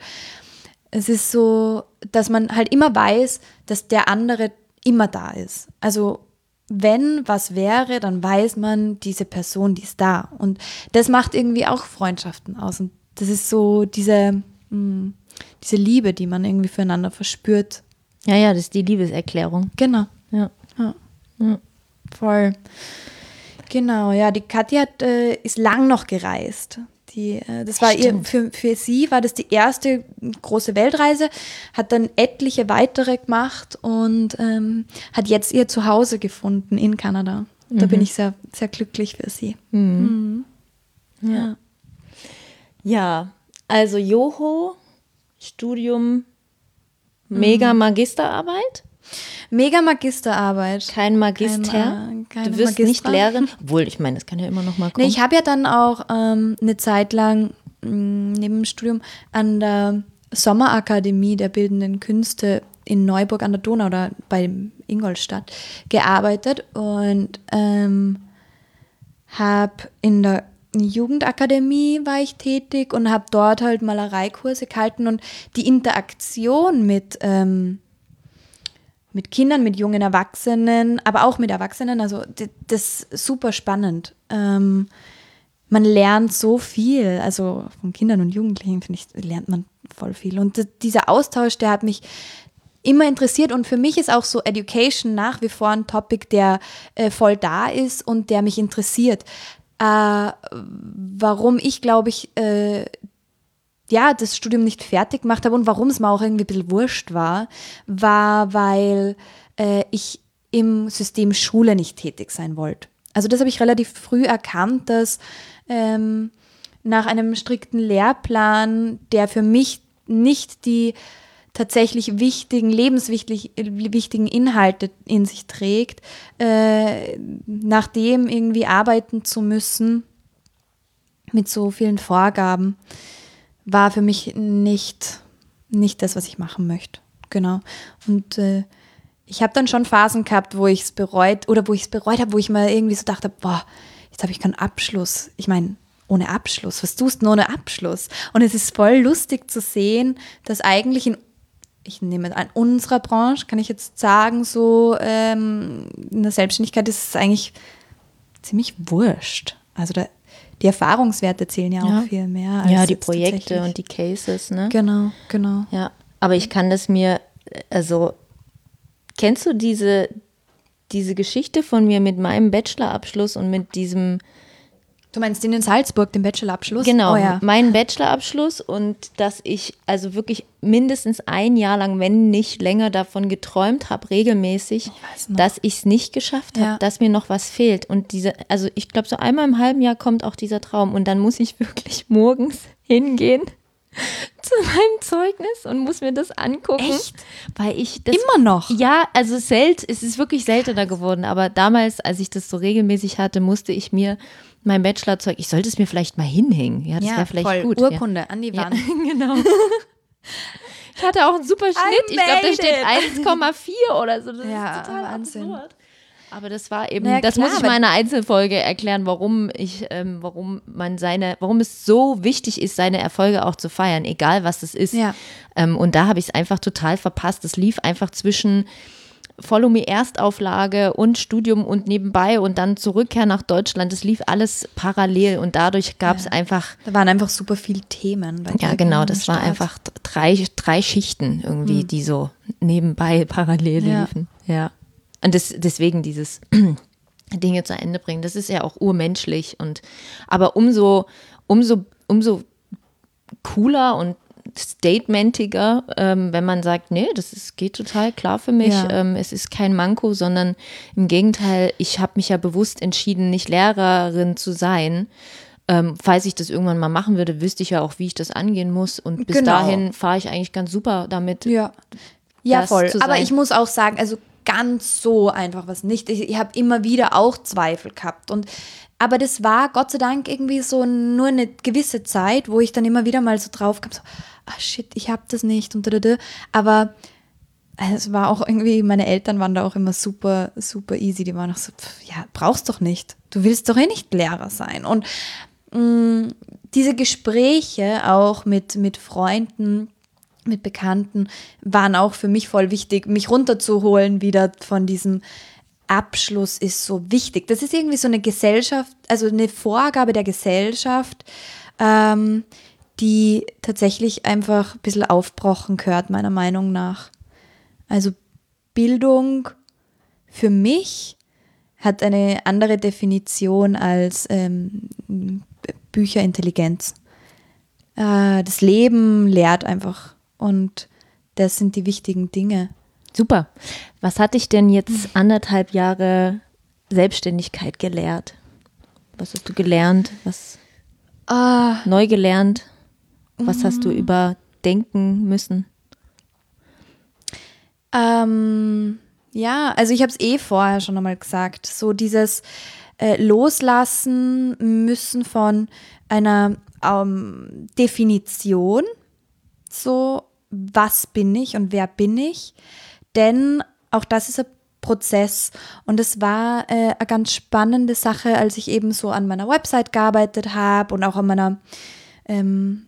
es ist so, dass man halt immer weiß, dass der andere immer da ist. Also wenn was wäre, dann weiß man, diese Person, die ist da. Und das macht irgendwie auch Freundschaften aus. Und das ist so diese, mh, hm, diese Liebe, die man irgendwie füreinander verspürt. Ja, ja, das ist die Liebeserklärung. Genau. Ja. ja. ja. Voll. Genau, ja, die Katja hat, äh, ist lang noch gereist. Die, äh, das war ihr, für, für sie war das die erste große Weltreise, hat dann etliche weitere gemacht und ähm, hat jetzt ihr Zuhause gefunden in Kanada. Da mhm. bin ich sehr, sehr glücklich für sie. Mhm. Mhm. Ja. ja, also Joho, Studium, mega mhm. Magisterarbeit. Mega Magisterarbeit. Kein Magister. Kein, du wirst Magistra. nicht Lehrerin. Obwohl, ich meine, das kann ja immer noch mal kommen. Nee, ich habe ja dann auch ähm, eine Zeit lang mh, mm, neben dem Studium an der Sommerakademie der Bildenden Künste in Neuburg an der Donau oder bei Ingolstadt gearbeitet und ähm, habe in der Jugendakademie war ich tätig und habe dort halt Malereikurse gehalten und die Interaktion mit, ähm, mit Kindern, mit jungen Erwachsenen, aber auch mit Erwachsenen, also das ist super spannend. Ähm, man lernt so viel, also von Kindern und Jugendlichen, finde ich, lernt man voll viel. Und dieser Austausch, der hat mich immer interessiert und für mich ist auch so Education nach wie vor ein Topic, der äh, voll da ist und der mich interessiert. Äh, warum ich, glaube ich, äh, ja, das Studium nicht fertig gemacht habe und warum es mir auch irgendwie ein bisschen wurscht war, war, weil äh, ich im System Schule nicht tätig sein wollte. Also das habe ich relativ früh erkannt, dass ähm, nach einem strikten Lehrplan, der für mich nicht die tatsächlich wichtigen, lebenswichtigen Inhalte in sich trägt, äh, nach dem irgendwie arbeiten zu müssen mit so vielen Vorgaben, war für mich nicht, nicht das, was ich machen möchte. Genau. Und äh, ich habe dann schon Phasen gehabt, wo ich es bereut oder wo ich es bereut habe, wo ich mir irgendwie so dachte, boah, jetzt habe ich keinen Abschluss. Ich meine, ohne Abschluss, was tust du ohne Abschluss? Und es ist voll lustig zu sehen, dass eigentlich in ich nehme an, unserer Branche, kann ich jetzt sagen, so ähm, in der Selbstständigkeit ist es eigentlich ziemlich wurscht. Also da, die Erfahrungswerte zählen ja, ja. auch viel mehr. ja, die Projekte und die Cases, ne? Genau, genau. Ja, aber ich kann das mir, also kennst du diese, diese Geschichte von mir mit meinem Bachelorabschluss und mit diesem Du meinst den in Salzburg, den Bachelorabschluss? Genau, oh, ja. meinen Bachelorabschluss und dass ich also wirklich mindestens ein Jahr lang, wenn nicht länger, davon geträumt habe, regelmäßig, ich dass ich es nicht geschafft habe, ja. dass mir noch was fehlt. Und diese, also ich glaube, so einmal im halben Jahr kommt auch dieser Traum und dann muss ich wirklich (laughs) morgens hingehen (laughs) zu meinem Zeugnis und muss mir das angucken. Echt? Weil ich das. Immer noch? Ja, also selten, es ist wirklich seltener geworden. Aber damals, als ich das so regelmäßig hatte, musste ich mir mein Bachelorzeug, ich sollte es mir vielleicht mal hinhängen. Ja, das ja, wäre vielleicht voll. gut. Urkunde ja. an die Wand. Ja, (laughs) genau. ich hatte auch einen super Schnitt. Ich glaube, da steht 1,4 oder so. Das ja, ist total Wahnsinn. absurd. Aber das war eben, naja, das klar, muss ich mal in einer Einzelfolge erklären, warum ich, ähm, warum man seine, warum es so wichtig ist, seine Erfolge auch zu feiern, egal was es ist. Ja. Ähm, und da habe ich es einfach total verpasst. Es lief einfach zwischen Follow Me Erstauflage und Studium und nebenbei und dann Zurückkehr nach Deutschland. Das lief alles parallel und dadurch gab es ja. einfach. Da waren einfach super viele Themen. ja, genau. Das war einfach drei, drei Schichten irgendwie, mhm. die so nebenbei parallel ja. liefen. Ja. Und das, deswegen dieses (clears throat) Dinge zu Ende bringen, das ist ja auch urmenschlich und aber umso, umso, umso cooler und statementiger, ähm, wenn man sagt, nee, das ist, geht total klar für mich. Ja. Ähm, es ist kein Manko, sondern im Gegenteil, ich habe mich ja bewusst entschieden, nicht Lehrerin zu sein. Ähm, falls ich das irgendwann mal machen würde, wüsste ich ja auch, wie ich das angehen muss. Und bis genau. dahin fahre ich eigentlich ganz super damit. Ja, ja voll. Aber ich muss auch sagen, also ganz so einfach was nicht. Ich, ich habe immer wieder auch Zweifel gehabt. Und aber das war Gott sei Dank irgendwie so nur eine gewisse Zeit, wo ich dann immer wieder mal so drauf kam, so, ah shit, ich habe das nicht und da, da, da. Aber es war auch irgendwie, meine Eltern waren da auch immer super, super easy. Die waren auch so, pff, ja, brauchst doch nicht. Du willst doch eh nicht Lehrer sein. Und mh, mm, diese Gespräche auch mit, mit Freunden, mit Bekannten waren auch für mich voll wichtig, mich runterzuholen wieder von diesem Abschluss ist so wichtig. Das ist irgendwie so eine Gesellschaft, also eine Vorgabe der Gesellschaft, ähm, die tatsächlich einfach ein bisschen aufbrochen gehört, meiner Meinung nach. Also Bildung für mich hat eine andere Definition als ähm, Bücherintelligenz. Äh, das Leben lehrt einfach und das sind die wichtigen Dinge. Super. Was hat dich denn jetzt anderthalb Jahre Selbstständigkeit gelehrt? Was hast du gelernt? Was uh, neu gelernt? Was hast du mm. überdenken müssen? Ähm, ja, also ich habe es eh vorher schon einmal gesagt. So dieses äh, Loslassen müssen von einer ähm, Definition, so was bin ich und wer bin ich, denn auch das ist ein Prozess. Und es war äh, eine ganz spannende Sache, als ich eben so an meiner Website gearbeitet habe und auch an meiner ähm,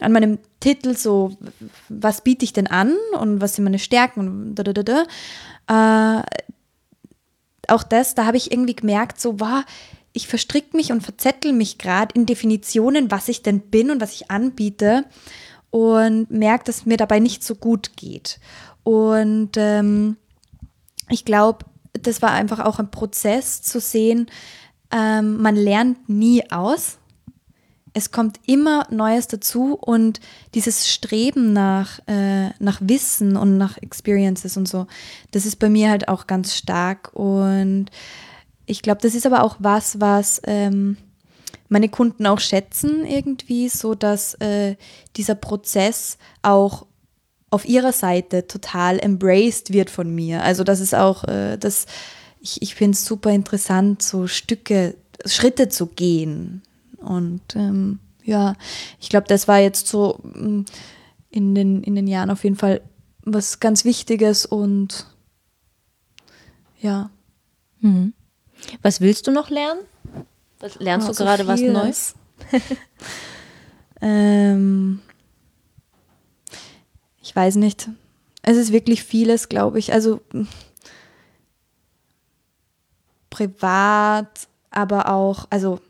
an meinem Titel so, was biete ich denn an und was sind meine Stärken da, da, da, da. Äh, auch das, da habe ich irgendwie gemerkt, so war, ich verstricke mich und verzettel mich gerade in Definitionen, was ich denn bin und was ich anbiete und merke, dass mir dabei nicht so gut geht. Und ähm, ich glaube, das war einfach auch ein Prozess zu sehen, ähm, man lernt nie aus. Es kommt immer Neues dazu und dieses Streben nach, äh, nach Wissen und nach Experiences und so, das ist bei mir halt auch ganz stark. Und ich glaube, das ist aber auch was, was ähm, meine Kunden auch schätzen irgendwie, so dass äh, dieser Prozess auch auf ihrer Seite total embraced wird von mir. Also das ist auch, äh, das, ich, ich finde es super interessant, so Stücke, Schritte zu gehen. Und ähm, ja, ich glaube, das war jetzt so mm, in den, in den Jahren auf jeden Fall was ganz Wichtiges und ja. Mhm. Was willst du noch lernen? Was, lernst oh, du gerade so was Neues? (laughs) ähm, ich weiß nicht. Es ist wirklich vieles, glaube ich. Also privat, aber auch, also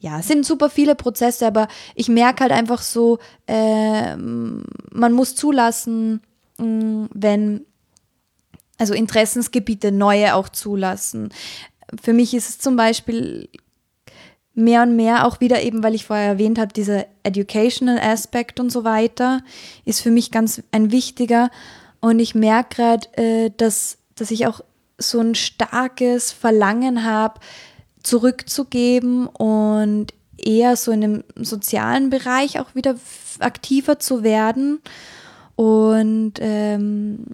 ja, es sind super viele Prozesse, aber ich merke halt einfach so, äh, man muss zulassen, mm, wenn, also Interessensgebiete neue auch zulassen. Für mich ist es zum Beispiel mehr und mehr auch wieder eben, weil ich vorher erwähnt habe, dieser Educational Aspekt und so weiter, ist für mich ganz ein wichtiger. Und ich merke gerade, äh, dass, dass ich auch so ein starkes Verlangen habe, zurückzugeben und eher so in dem sozialen Bereich auch wieder aktiver zu werden. Und ähm,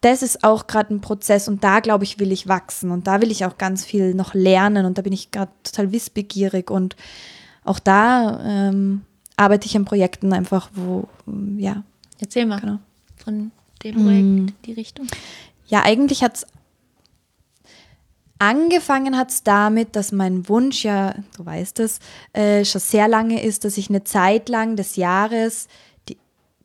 das ist auch gerade ein Prozess und da glaube ich, will ich wachsen und da will ich auch ganz viel noch lernen und da bin ich gerade total wissbegierig und auch da ähm, arbeite ich an Projekten einfach, wo, ja. Erzähl mal genau. von dem Projekt, mm. die Richtung. Ja, eigentlich hat es Angefangen hat es damit, dass mein Wunsch, ja, du weißt es, äh, schon sehr lange ist, dass ich eine Zeit lang des Jahres die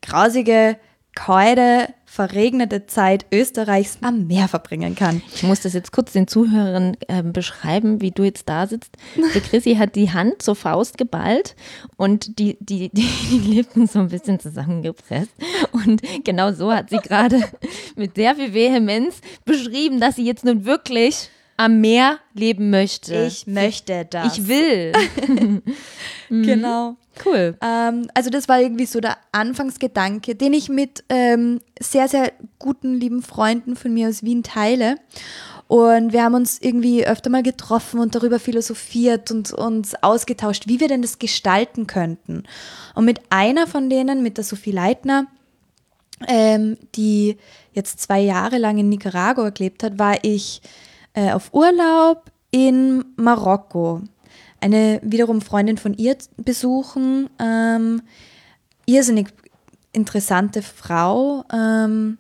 grausige, kalte, verregnete Zeit Österreichs am Meer verbringen kann. Ich muss das jetzt kurz den Zuhörern äh, beschreiben, wie du jetzt da sitzt. Die Chrissy hat die Hand zur Faust geballt und die, die, die, (laughs) die Lippen so ein bisschen zusammengepresst. Und genau so hat sie gerade mit sehr viel Vehemenz beschrieben, dass sie jetzt nun wirklich am Meer leben möchte. Ich möchte das. Ich will. (laughs) mhm. Genau. Cool. Ähm, also das war irgendwie so der Anfangsgedanke, den ich mit ähm, sehr, sehr guten, lieben Freunden von mir aus Wien teile. Und wir haben uns irgendwie öfter mal getroffen und darüber philosophiert und uns ausgetauscht, wie wir denn das gestalten könnten. Und mit einer von denen, mit der Sophie Leitner, ähm, die jetzt zwei Jahre lang in Nicaragua gelebt hat, war ich äh, auf Urlaub in Marokko. Eine wiederum Freundin von ihr besuchen. Ähm, irrsinnig interessante Frau. Ähm,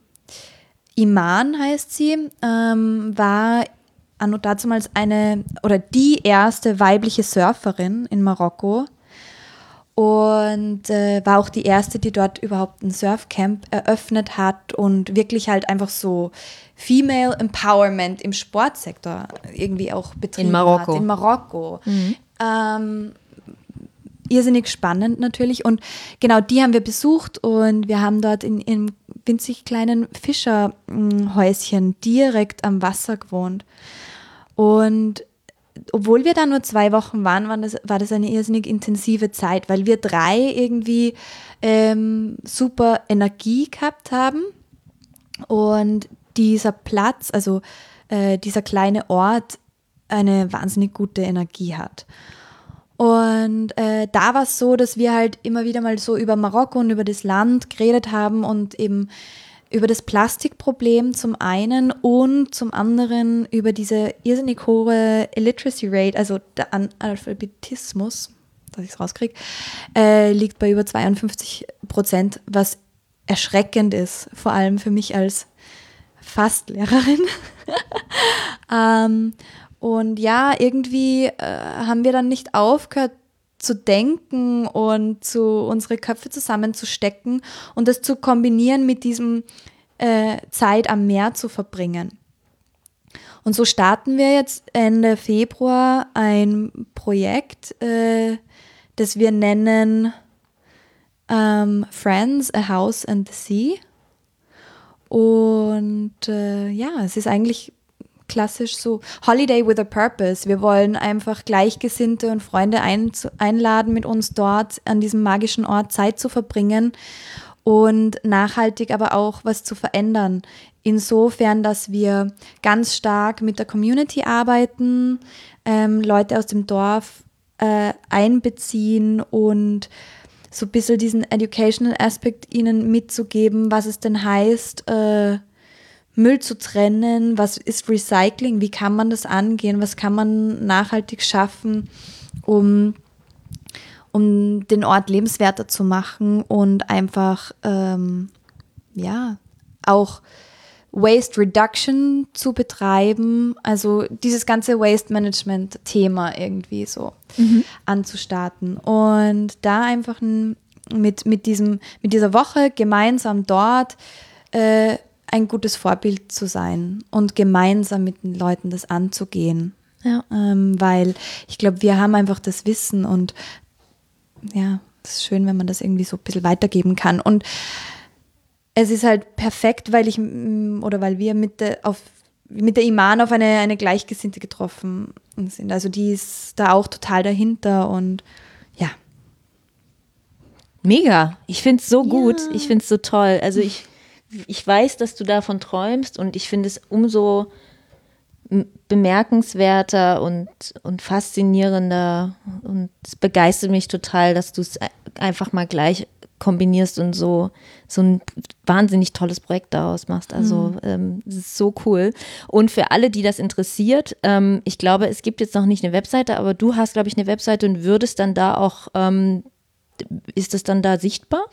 Iman heißt sie, ähm, war anno damals eine oder die erste weibliche Surferin in Marokko und äh, war auch die erste, die dort überhaupt ein Surfcamp eröffnet hat und wirklich halt einfach so Female Empowerment im Sportsektor irgendwie auch betrieben in Marokko. hat. In Marokko. Mhm. Ähm, irrsinnig spannend natürlich. Und genau die haben wir besucht und wir haben dort in, in winzig kleinen Fischerhäuschen direkt am Wasser gewohnt. Und obwohl wir da nur zwei Wochen waren, war das, war das eine irrsinnig intensive Zeit, weil wir drei irgendwie ähm, super Energie gehabt haben und dieser Platz, also äh, dieser kleine Ort, eine wahnsinnig gute Energie hat. Und äh, da war es so, dass wir halt immer wieder mal so über Marokko und über das Land geredet haben und eben über das Plastikproblem zum einen und zum anderen über diese irrsinnig hohe Illiteracy Rate, also der Analphabetismus, dass ich es rauskriege, äh, liegt bei über 52 Prozent, was erschreckend ist, vor allem für mich als fast Lehrerin. (laughs) ähm, und ja, irgendwie äh, haben wir dann nicht aufgehört zu denken und zu unsere Köpfe zusammenzustecken und das zu kombinieren mit diesem äh, Zeit am Meer zu verbringen. Und so starten wir jetzt Ende Februar ein Projekt, äh, das wir nennen ähm, Friends, a House and the Sea. Und äh, ja, es ist eigentlich klassisch so Holiday with a Purpose. Wir wollen einfach Gleichgesinnte und Freunde ein, einladen, mit uns dort an diesem magischen Ort Zeit zu verbringen und nachhaltig aber auch was zu verändern. Insofern, dass wir ganz stark mit der Community arbeiten, ähm, Leute aus dem Dorf äh, einbeziehen und so ein bisschen diesen Educational Aspekt ihnen mitzugeben, was es denn heißt, äh, Müll zu trennen, was ist Recycling, wie kann man das angehen, was kann man nachhaltig schaffen, um um den Ort lebenswerter zu machen und einfach, ähm, ja, auch Waste Reduction zu betreiben, also dieses ganze Waste Management Thema irgendwie so mhm. anzustarten. Und da einfach mit, mit, diesem, mit dieser Woche gemeinsam dort äh, ein gutes Vorbild zu sein und gemeinsam mit den Leuten das anzugehen. Ja. Ähm, weil ich glaube, wir haben einfach das Wissen und ja, es ist schön, wenn man das irgendwie so ein bisschen weitergeben kann. Und es ist halt perfekt, weil ich oder weil wir mit der, auf, mit der Iman auf eine, eine Gleichgesinnte getroffen sind. Also die ist da auch total dahinter und ja. Mega. Ich finde es so gut. Ja. Ich finde es so toll. Also ich, ich weiß, dass du davon träumst und ich finde es umso bemerkenswerter und, und faszinierender und es begeistert mich total, dass du es einfach mal gleich kombinierst und so, so ein wahnsinnig tolles Projekt daraus machst. Also mhm. ähm, ist so cool. Und für alle, die das interessiert, ähm, ich glaube, es gibt jetzt noch nicht eine Webseite, aber du hast, glaube ich, eine Webseite und würdest dann da auch, ähm, ist das dann da sichtbar?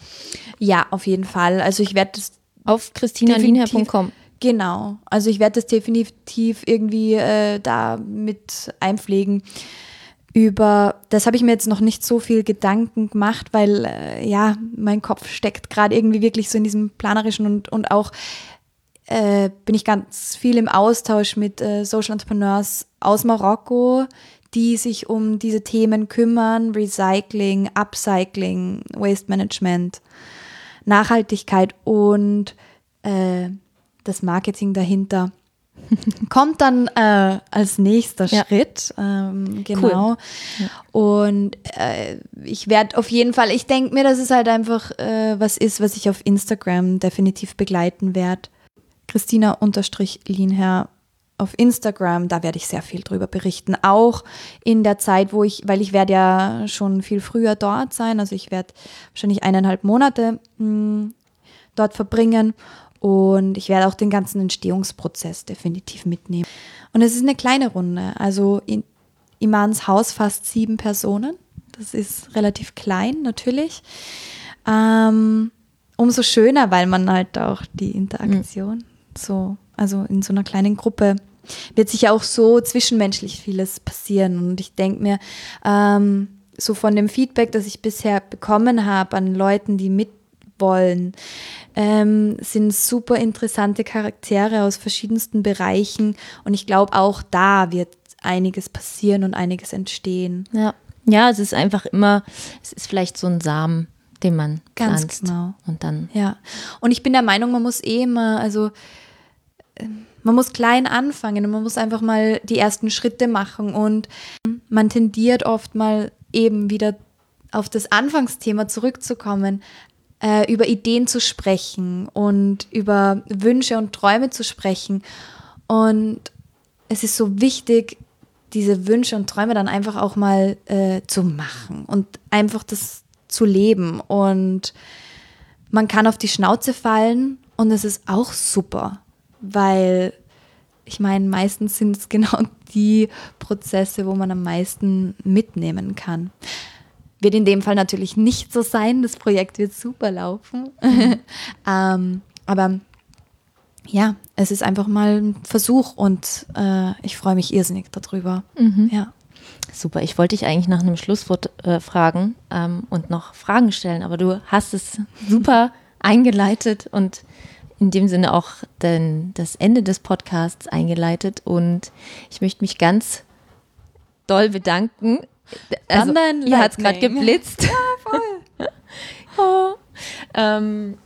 Ja, auf jeden Fall. Also ich werde das auf christinalinher.com. Genau. Also ich werde das definitiv irgendwie äh, da mit einpflegen. Über das habe ich mir jetzt noch nicht so viel Gedanken gemacht, weil äh, ja, mein Kopf steckt gerade irgendwie wirklich so in diesem planerischen und, und auch äh, bin ich ganz viel im Austausch mit äh, Social Entrepreneurs aus Marokko, die sich um diese Themen kümmern, Recycling, Upcycling, Waste Management, Nachhaltigkeit und äh, das Marketing dahinter (laughs) kommt dann äh, als nächster ja. Schritt. Ähm, genau. Cool. Und äh, ich werde auf jeden Fall, ich denke mir, dass es halt einfach äh, was ist, was ich auf Instagram definitiv begleiten werde. Christina-Lienherr auf Instagram, da werde ich sehr viel drüber berichten. Auch in der Zeit, wo ich, weil ich werde ja schon viel früher dort sein, also ich werde wahrscheinlich eineinhalb Monate mh, hm, dort verbringen und ich werde auch den ganzen Entstehungsprozess definitiv mitnehmen. Und es ist eine kleine Runde. Also in Imans Haus fast sieben Personen. Das ist relativ klein natürlich. Ähm, umso schöner, weil man halt auch die Interaktion mhm. so, also in so einer kleinen Gruppe wird sich ja auch so zwischenmenschlich vieles passieren. Und ich denke mir, ähm, so von dem Feedback, das ich bisher bekommen habe an Leuten, die mit wollen. Ähm, sind super interessante Charaktere aus verschiedensten Bereichen und ich glaube, auch da wird einiges passieren und einiges entstehen. Ja. ja, es ist einfach immer, es ist vielleicht so ein Samen, den man Ganz pflanzt. Genau. Und dann. Ja. Und ich bin der Meinung, man muss eh immer, also ähm, man muss klein anfangen und man muss einfach mal die ersten Schritte machen und man tendiert oft mal eben wieder auf das Anfangsthema zurückzukommen äh, über Ideen zu sprechen und über Wünsche und Träume zu sprechen. Und es ist so wichtig, diese Wünsche und Träume dann einfach auch mal äh, zu machen und einfach das zu leben. Und man kann auf die Schnauze fallen und es ist auch super, weil ich meine, meistens sind es (laughs) genau die Prozesse, wo man am meisten mitnehmen kann. Wird in dem Fall natürlich nicht so sein. Das Projekt wird super laufen. Mhm. (laughs) ähm, aber ja, es ist einfach mal ein Versuch und äh, ich freue mich irrsinnig darüber. Mhm. Ja. Super, ich wollte dich eigentlich nach einem Schlusswort äh, fragen ähm, und noch Fragen stellen, aber du hast es super eingeleitet und in dem Sinne auch den, das Ende des Podcasts eingeleitet und ich möchte mich ganz doll bedanken. Also, ihr hat es gerade geblitzt. Ja, voll. (laughs) oh. ähm,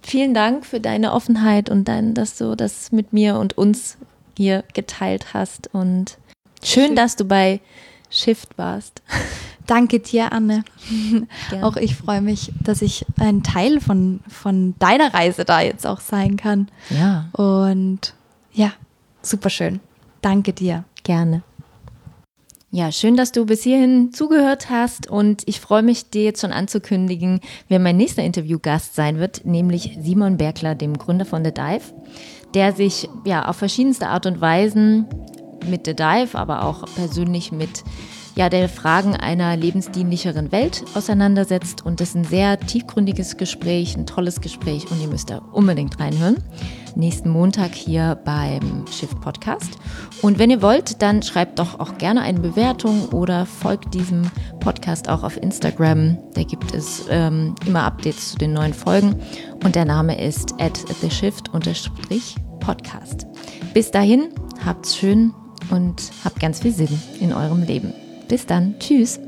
vielen Dank für deine Offenheit und dein, dass du das mit mir und uns hier geteilt hast und schön, Schön. dass du bei Shift warst. (laughs) Danke dir, Anne. Gerne. Auch ich freue mich, dass ich ein Teil von, von deiner Reise da jetzt auch sein kann. Ja, Und ja, super schön. Danke dir. gerne. Ja, schön, dass du bis hierhin zugehört hast und ich freue mich, dir jetzt schon anzukündigen, wer mein nächster Interviewgast sein wird, nämlich Simon Bergler, dem Gründer von The Dive, der sich ja auf verschiedenste Art und Weisen mit The Dive, aber auch persönlich mit ja, der Fragen einer lebensdienlicheren Welt auseinandersetzt. Und das ist ein sehr tiefgründiges Gespräch, ein tolles Gespräch und ihr müsst da unbedingt reinhören. Nächsten Montag hier beim Shift Podcast. Und wenn ihr wollt, dann schreibt doch auch gerne eine Bewertung oder folgt diesem Podcast auch auf Instagram. Da gibt es ähm, immer Updates zu den neuen Folgen. Und der Name ist at the shift podcast. Bis dahin, habt's schön und habt ganz viel Sinn in eurem Leben. Bis dann. Tschüss.